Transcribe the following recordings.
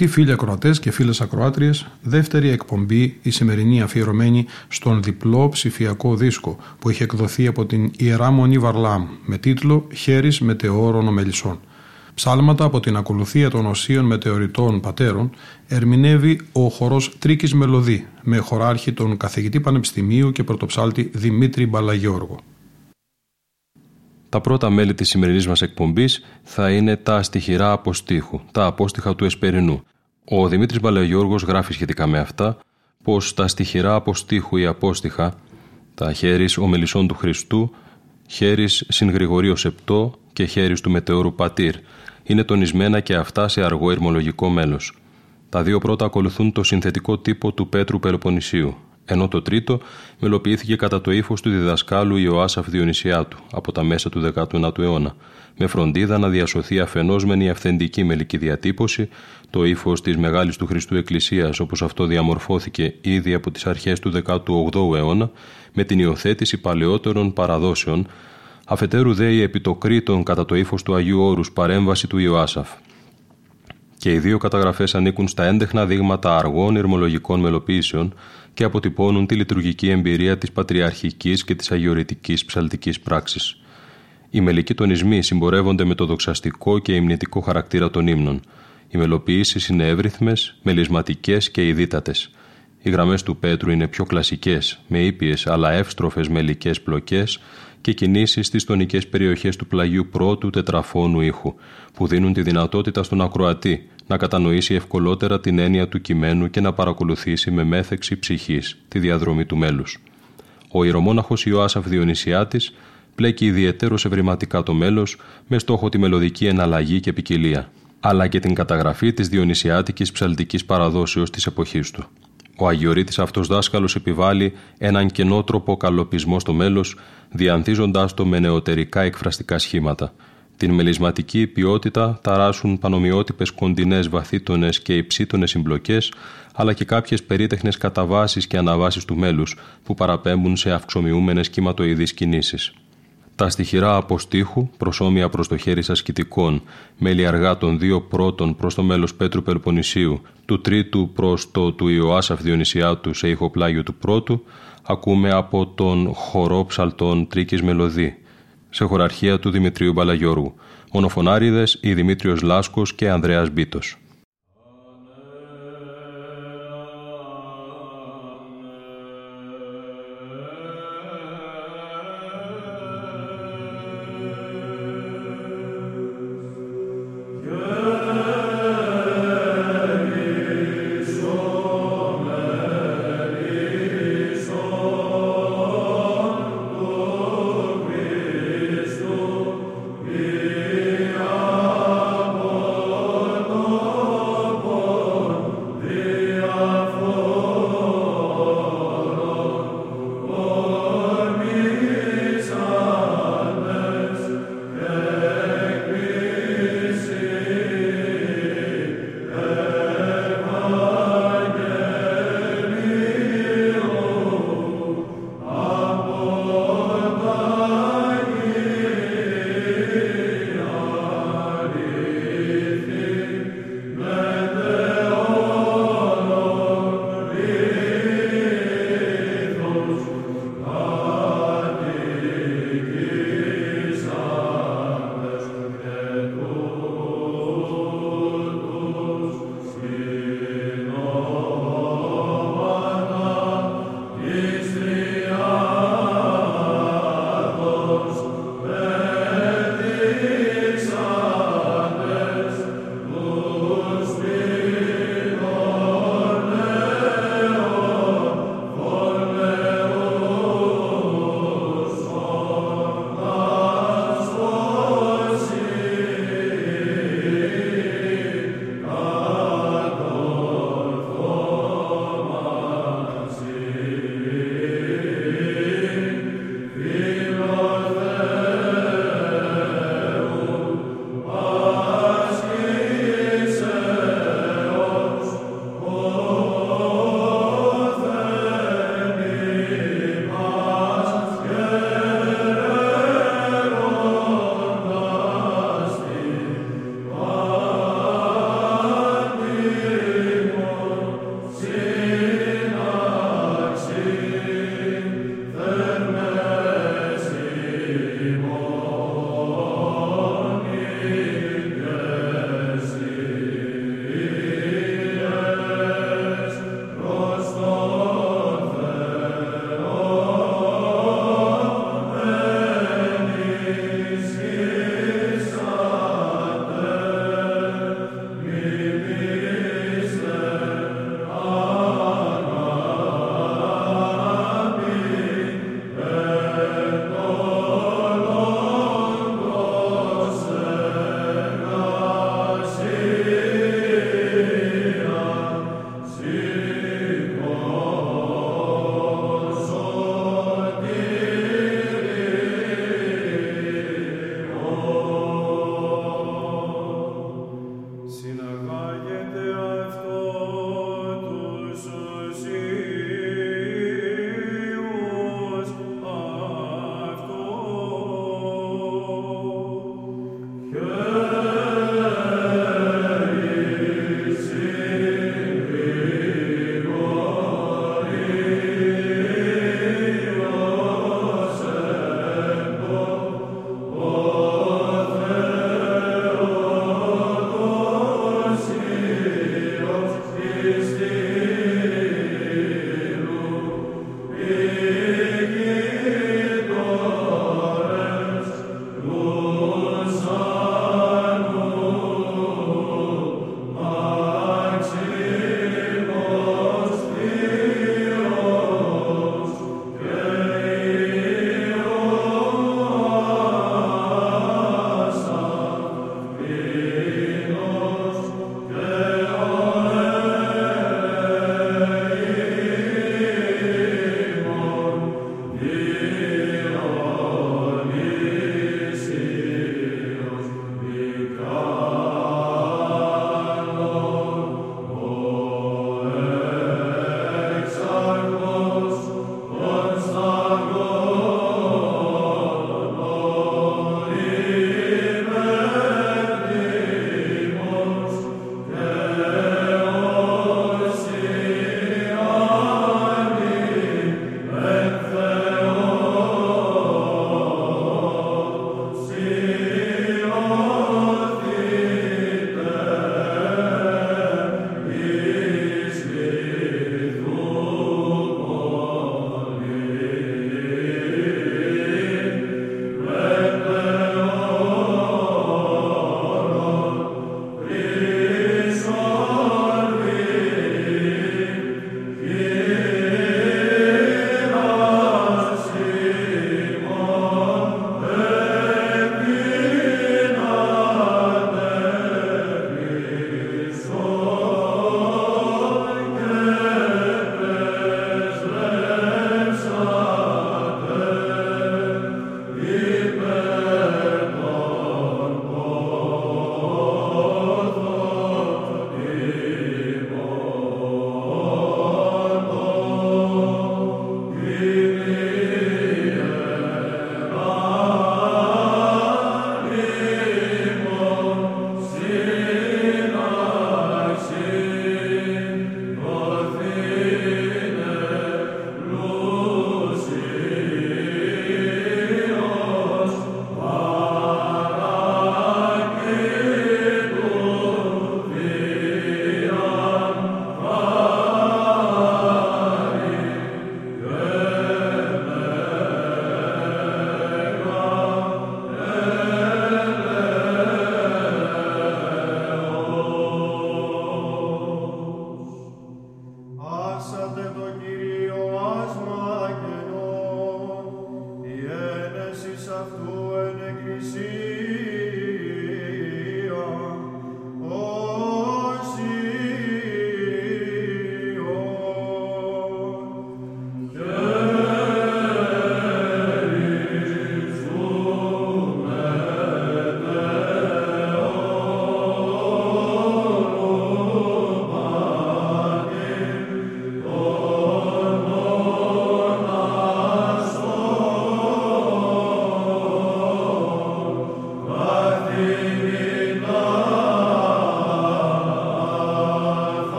Αγαπητοί φίλοι ακροατές και φίλες ακροάτριες, δεύτερη εκπομπή η σημερινή αφιερωμένη στον διπλό ψηφιακό δίσκο που έχει εκδοθεί από την Ιερά Μονή Βαρλάμ με τίτλο Χέρις Μετεώρων Ομελισσών. Ψάλματα από την ακολουθία των οσίων μετεωρητών πατέρων ερμηνεύει ο χορός Τρίκης Μελωδή με χωράρχη τον καθηγητή Πανεπιστημίου και πρωτοψάλτη Δημήτρη Μπαλαγιώργο. Τα πρώτα μέλη της σημερινής μας εκπομπής θα είναι τα στοιχειρά αποστήχου, τα απόστιχα του Εσπερινού. Ο Δημήτρης Μπαλαγιώργος γράφει σχετικά με αυτά πως τα στοιχειρά αποστήχου ή απόστιχα, τα χέρις ομελισσών του Χριστού, χέρις συγγρηγορείο σεπτό και χέρις του μετεώρου πατήρ, είναι τονισμένα και αυτά σε αργό ερμολογικό μέλος. Τα δύο πρώτα ακολουθούν το συνθετικό τύπο του Πέτρου Πελοποννησίου, ενώ το τρίτο μελοποιήθηκε κατά το ύφος του διδασκάλου Ιωάσαφ Διονυσιάτου από τα μέσα του 19ου αιώνα, με φροντίδα να διασωθεί αφενός μεν η αυθεντική μελική διατύπωση, το ύφος της Μεγάλης του Χριστού Εκκλησίας όπως αυτό διαμορφώθηκε ήδη από τις αρχές του 18ου αιώνα, με την υιοθέτηση παλαιότερων παραδόσεων, αφετέρου δε η επιτοκρίτων κατά το ύφος του Αγίου Όρους παρέμβαση του Ιωάσαφ. Και οι δύο καταγραφές ανήκουν στα έντεχνα δείγματα αργών ερμολογικών μελοποίησεων και αποτυπώνουν τη λειτουργική εμπειρία της πατριαρχικής και της αγιορητική ψαλτικής πράξης. Οι μελικοί τονισμοί συμπορεύονται με το δοξαστικό και υμνητικό χαρακτήρα των ύμνων. Οι μελοποιήσεις είναι εύρυθμες, μελισματικές και ειδίτατε. Οι γραμμές του Πέτρου είναι πιο κλασικές, με ήπιες αλλά εύστροφες μελικές πλοκέ και κινήσεις στις τονικές περιοχές του πλαγιού πρώτου τετραφώνου ήχου, που δίνουν τη δυνατότητα στον ακροατή να κατανοήσει ευκολότερα την έννοια του κειμένου και να παρακολουθήσει με μέθεξη ψυχής τη διαδρομή του μέλους. Ο ιερομόναχος Ιωάσαφ Διονυσιάτη πλέκει ιδιαίτερος ευρηματικά το μέλος με στόχο τη μελωδική εναλλαγή και ποικιλία, αλλά και την καταγραφή της διονυσιάτικης ψαλτικής παραδόσεως της εποχής του. Ο Αγιορείτης αυτός δάσκαλος επιβάλλει έναν κενότροπο καλοπισμό στο μέλος, διανθίζοντάς το με νεωτερικά εκφραστικά σχήματα. Την μελισματική ποιότητα ταράσουν πανομοιότυπες κοντινές βαθύτονες και υψίτονες συμπλοκές, αλλά και κάποιες περίτεχνες καταβάσεις και αναβάσεις του μέλους που παραπέμπουν σε αυξομοιούμενες κυματοειδείς κινήσεις. Τα στοιχειρά αποστήχου, προσώμια προς το χέρι ασκητικών, μέλη αργά των δύο πρώτων προς το μέλος Πέτρου Πελοποννησίου, του τρίτου προς το του Ιωάσαφ Διονυσιάτου σε ηχοπλάγιο του πρώτου, ακούμε από τον χορό ψαλτών Τρίκης Μελωδή, σε χωραρχία του Δημητρίου Μπαλαγιώργου, μονοφωνάριδες η Δημήτριος Λάσκος και Ανδρέας Μπίτος.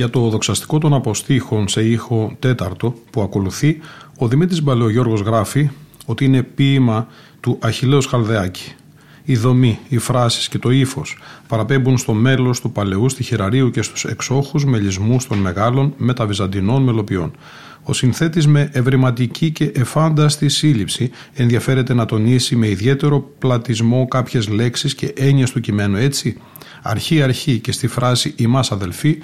Για το δοξαστικό των αποστήχων σε ήχο τέταρτο που ακολουθεί, ο Δημήτρης Μπαλαιογιώργος γράφει ότι είναι ποίημα του Αχιλέως Χαλδεάκη. Η δομή, οι φράσεις και το ύφος παραπέμπουν στο μέλος του παλαιού στοιχειραρίου και στους εξόχους μελισμούς των μεγάλων μεταβυζαντινών μελοποιών. Ο συνθέτης με ευρηματική και εφάνταστη σύλληψη ενδιαφέρεται να τονίσει με ιδιαίτερο πλατισμό κάποιες λέξεις και έννοιες του κειμένου έτσι. Αρχή-αρχή και στη φράση «ημάς αδελφοί»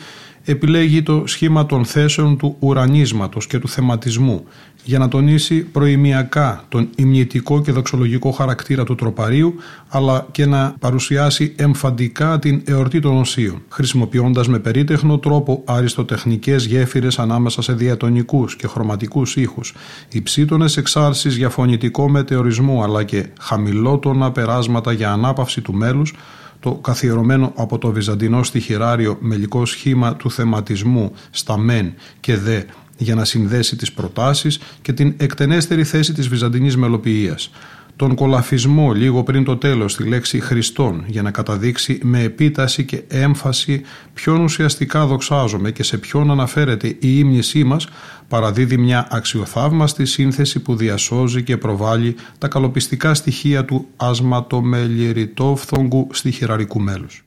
επιλέγει το σχήμα των θέσεων του ουρανίσματος και του θεματισμού για να τονίσει προημιακά τον ημνητικό και δοξολογικό χαρακτήρα του τροπαρίου αλλά και να παρουσιάσει εμφαντικά την εορτή των οσίων χρησιμοποιώντας με περίτεχνο τρόπο αριστοτεχνικές γέφυρες ανάμεσα σε διατονικούς και χρωματικούς ήχους υψίτονες εξάρσεις για φωνητικό μετεωρισμό αλλά και χαμηλότονα περάσματα για ανάπαυση του μέλους το καθιερωμένο από το βυζαντινό στοιχειράριο μελικό σχήμα του θεματισμού στα μεν και δε για να συνδέσει τις προτάσεις και την εκτενέστερη θέση της βυζαντινής μελοποιίας. Τον κολαφισμό λίγο πριν το τέλος στη λέξη Χριστόν για να καταδείξει με επίταση και έμφαση ποιον ουσιαστικά δοξάζομαι και σε ποιον αναφέρεται η ύμνησή μας παραδίδει μια αξιοθαύμαστη σύνθεση που διασώζει και προβάλλει τα καλοπιστικά στοιχεία του ασματομελιεριτόφθογκου στοιχειραρικού μέλους.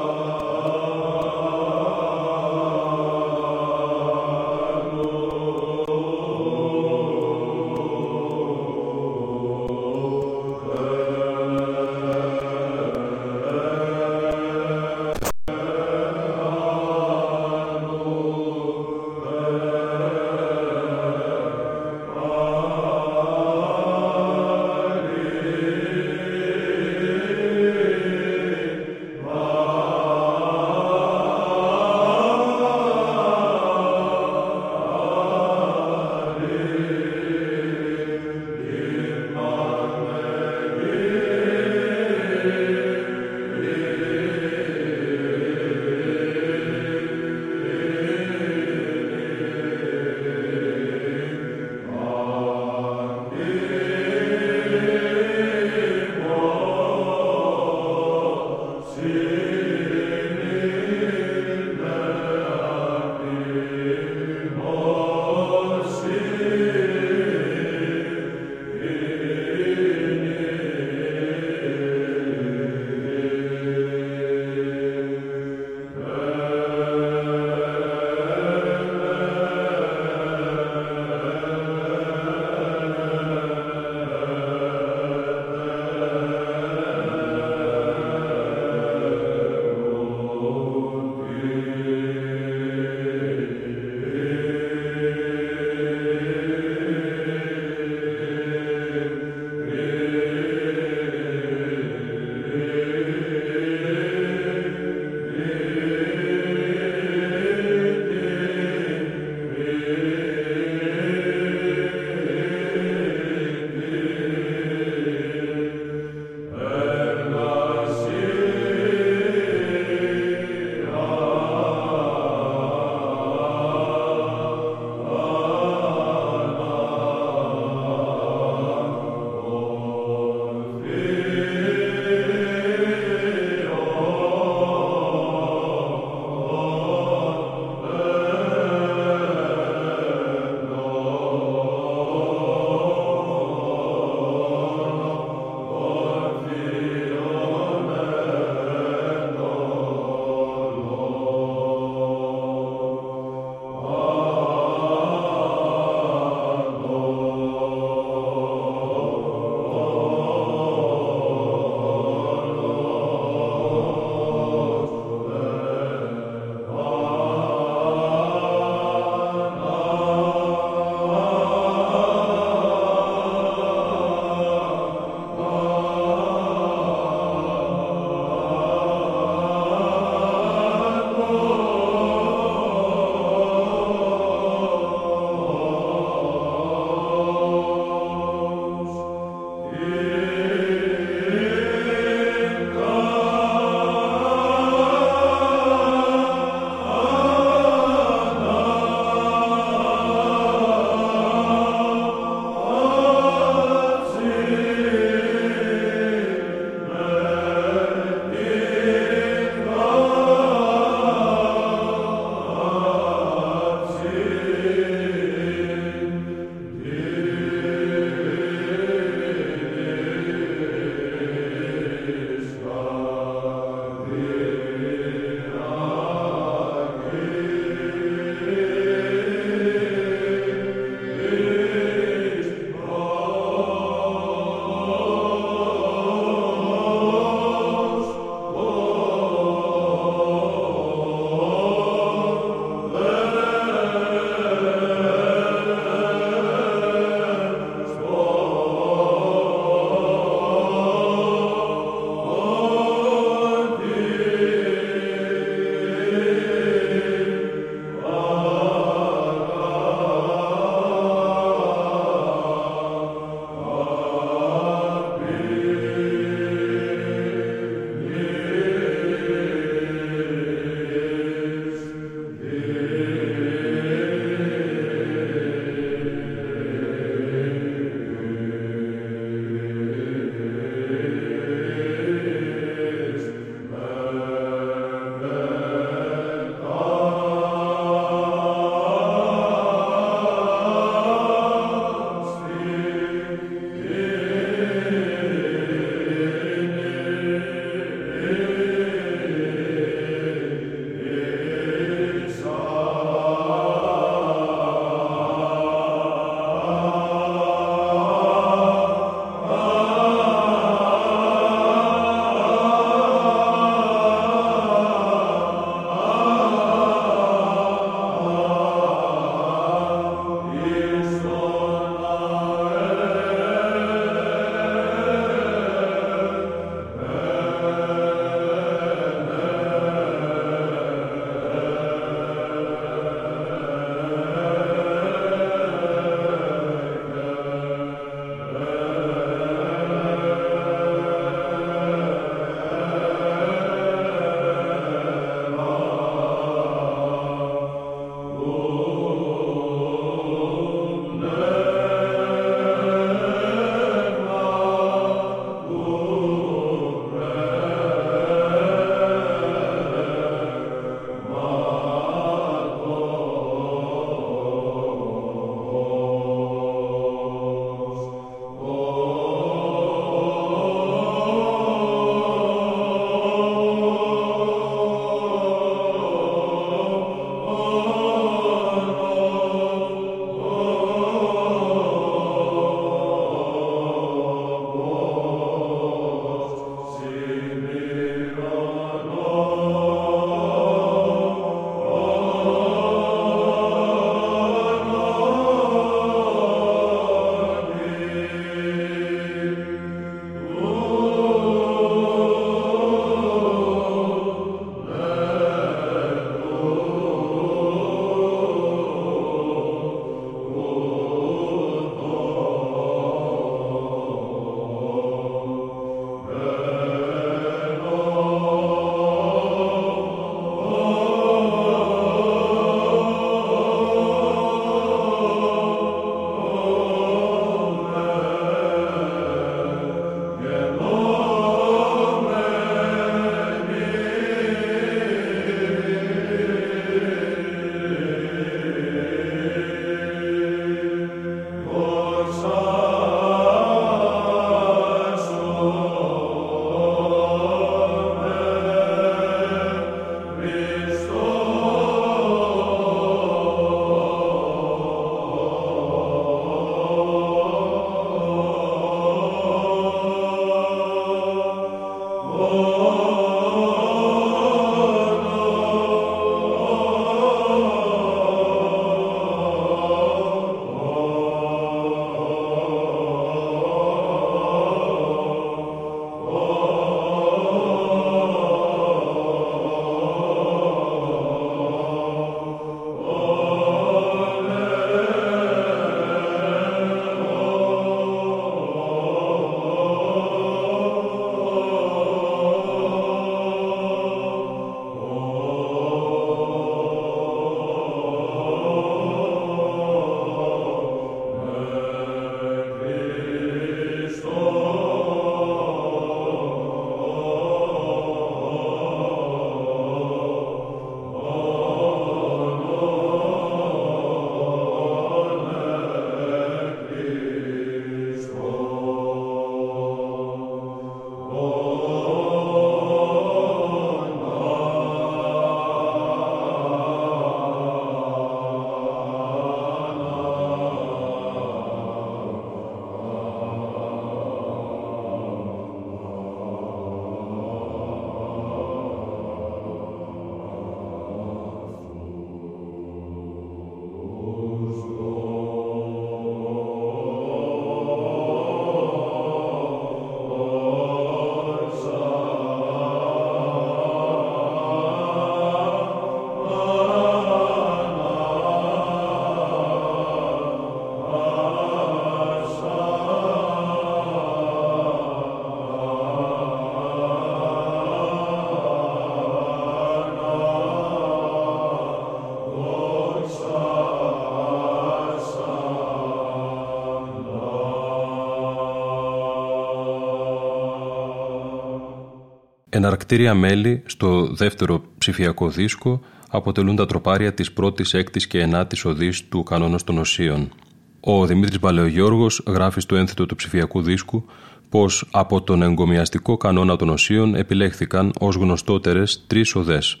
Εναρκτήρια μέλη στο δεύτερο ψηφιακό δίσκο αποτελούν τα τροπάρια της πρώτης, έκτης και ενάτης οδής του κανόνος των οσίων. Ο Δημήτρης Παλαιογιώργος γράφει στο ένθετο του ψηφιακού δίσκου πως από τον εγκομιαστικό κανόνα των οσίων επιλέχθηκαν ως γνωστότερες τρεις οδές.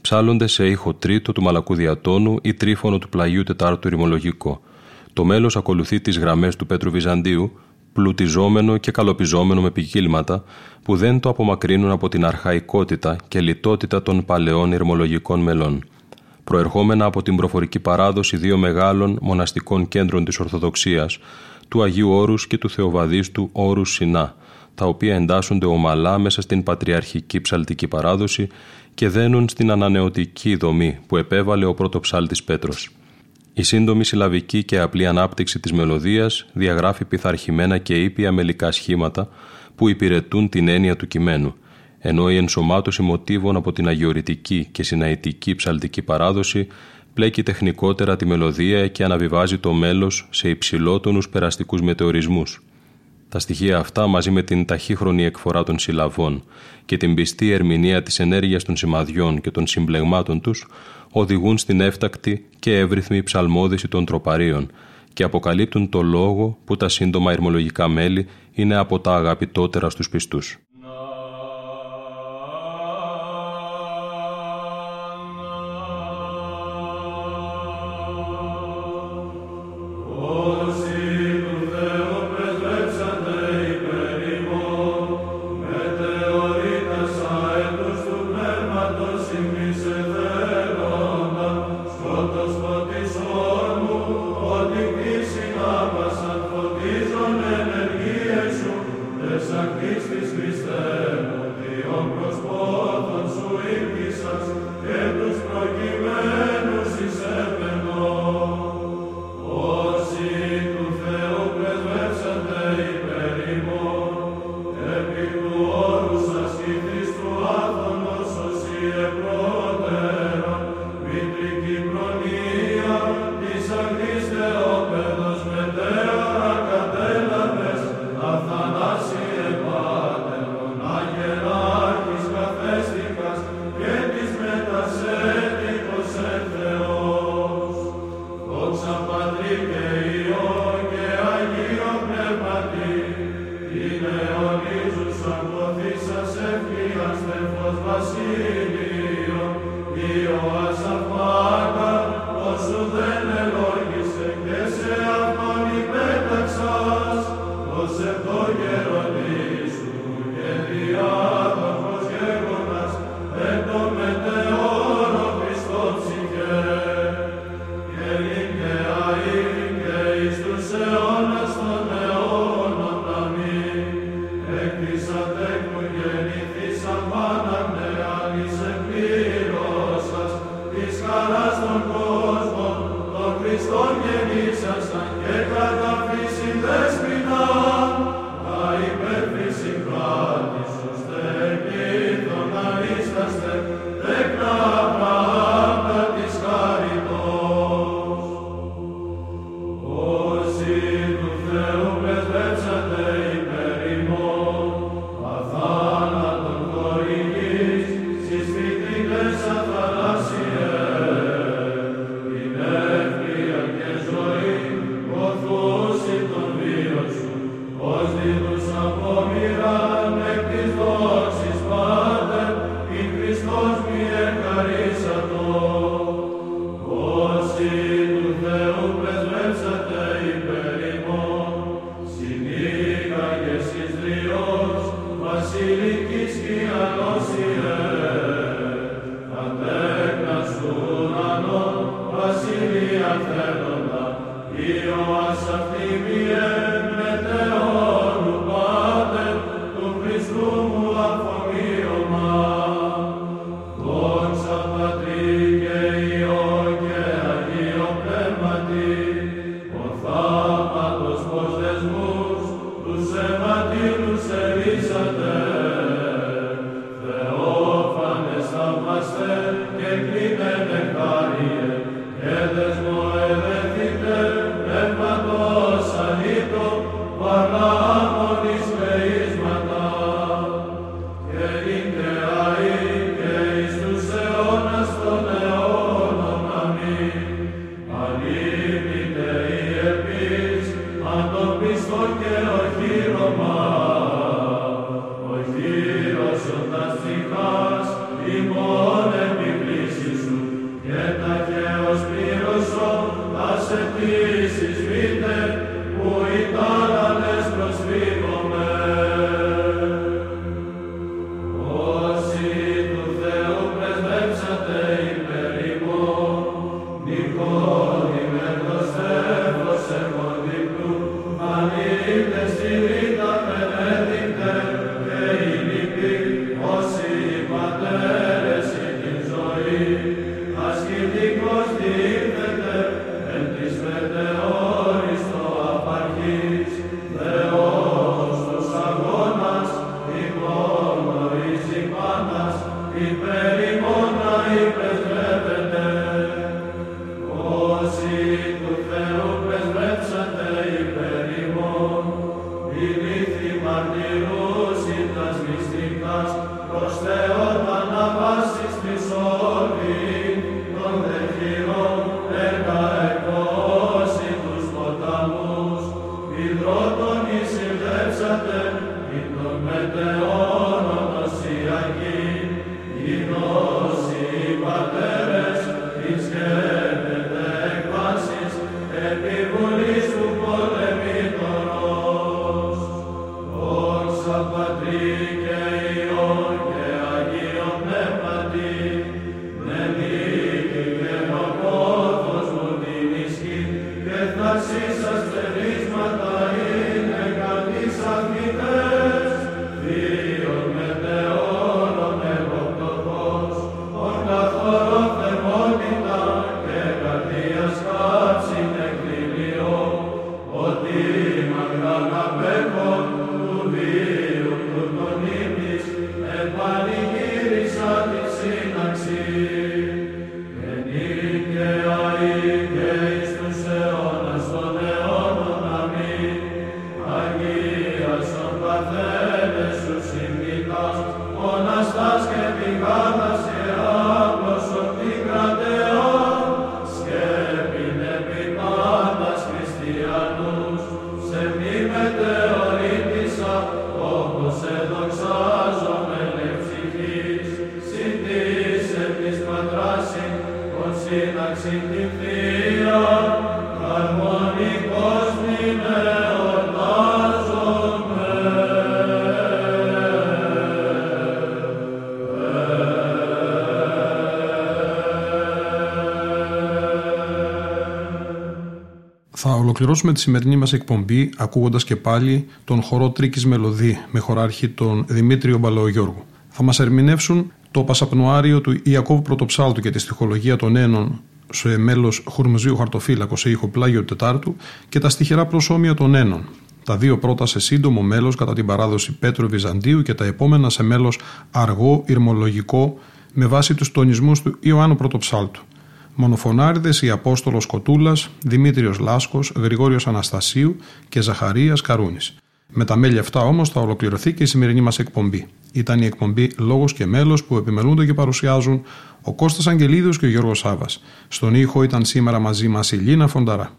Ψάλλονται σε ήχο τρίτο του μαλακού διατόνου ή τρίφωνο του πλαγιού τετάρτου ρημολογικό. Το μέλος ακολουθεί τις γραμμές του Πέτρου Βυζαντίου πλουτιζόμενο και καλοπιζόμενο με ποικίλματα που δεν το απομακρύνουν από την αρχαϊκότητα και λιτότητα των παλαιών ηρμολογικών μελών. Προερχόμενα από την προφορική παράδοση δύο μεγάλων μοναστικών κέντρων της Ορθοδοξίας, του Αγίου Όρους και του Θεοβαδίστου Όρους Σινά, τα οποία εντάσσονται ομαλά μέσα στην πατριαρχική ψαλτική παράδοση και δένουν στην ανανεωτική δομή που επέβαλε ο πρώτο ψάλτης Πέτρος. Η σύντομη συλλαβική και απλή ανάπτυξη της μελωδίας διαγράφει πειθαρχημένα και ήπια μελικά σχήματα που υπηρετούν την έννοια του κειμένου, ενώ η ενσωμάτωση μοτίβων από την αγιορητική και συναητική ψαλτική παράδοση πλέκει τεχνικότερα τη μελωδία και αναβιβάζει το μέλος σε υψηλότονους περαστικούς μετεωρισμούς. Τα στοιχεία αυτά μαζί με την ταχύχρονη εκφορά των συλλαβών και την πιστή ερμηνεία της ενέργειας των σημαδιών και των συμπλεγμάτων τους οδηγούν στην έφτακτη και εύρυθμη ψαλμόδηση των τροπαρίων και αποκαλύπτουν το λόγο που τα σύντομα ερμολογικά μέλη είναι από τα αγαπητότερα στους πιστούς. la la Soke oi hiro mai. Ολοκληρώσουμε τη σημερινή μας εκπομπή ακούγοντας και πάλι τον χορό Τρίκης Μελωδή με χωράρχη τον Δημήτριο Μπαλαιογιώργου. Θα μας ερμηνεύσουν το Πασαπνοάριο του Ιακώβου Πρωτοψάλτου και τη στοιχολογία των Ένων σε μέλος Χουρμουζίου Χαρτοφύλακος σε ήχο πλάγιο Τετάρτου και τα στοιχερά προσώμια των Ένων. Τα δύο πρώτα σε σύντομο μέλος κατά την παράδοση Πέτρου Βυζαντίου και τα επόμενα σε μέλος αργό, ηρμολογικό με βάση τους τονισμούς του Ιωάννου Πρωτοψάλτου. Μονοφωνάριδες οι Απόστολος Κοτούλας, Δημήτριος Λάσκος, Γρηγόριος Αναστασίου και Ζαχαρίας Καρούνης. Με τα μέλη αυτά όμως θα ολοκληρωθεί και η σημερινή μας εκπομπή. Ήταν η εκπομπή Λόγος και Μέλος που επιμελούνται και παρουσιάζουν ο Κώστας Αγγελίδος και ο Γιώργος Σάβα. Στον ήχο ήταν σήμερα μαζί μας η Λίνα Φονταρά.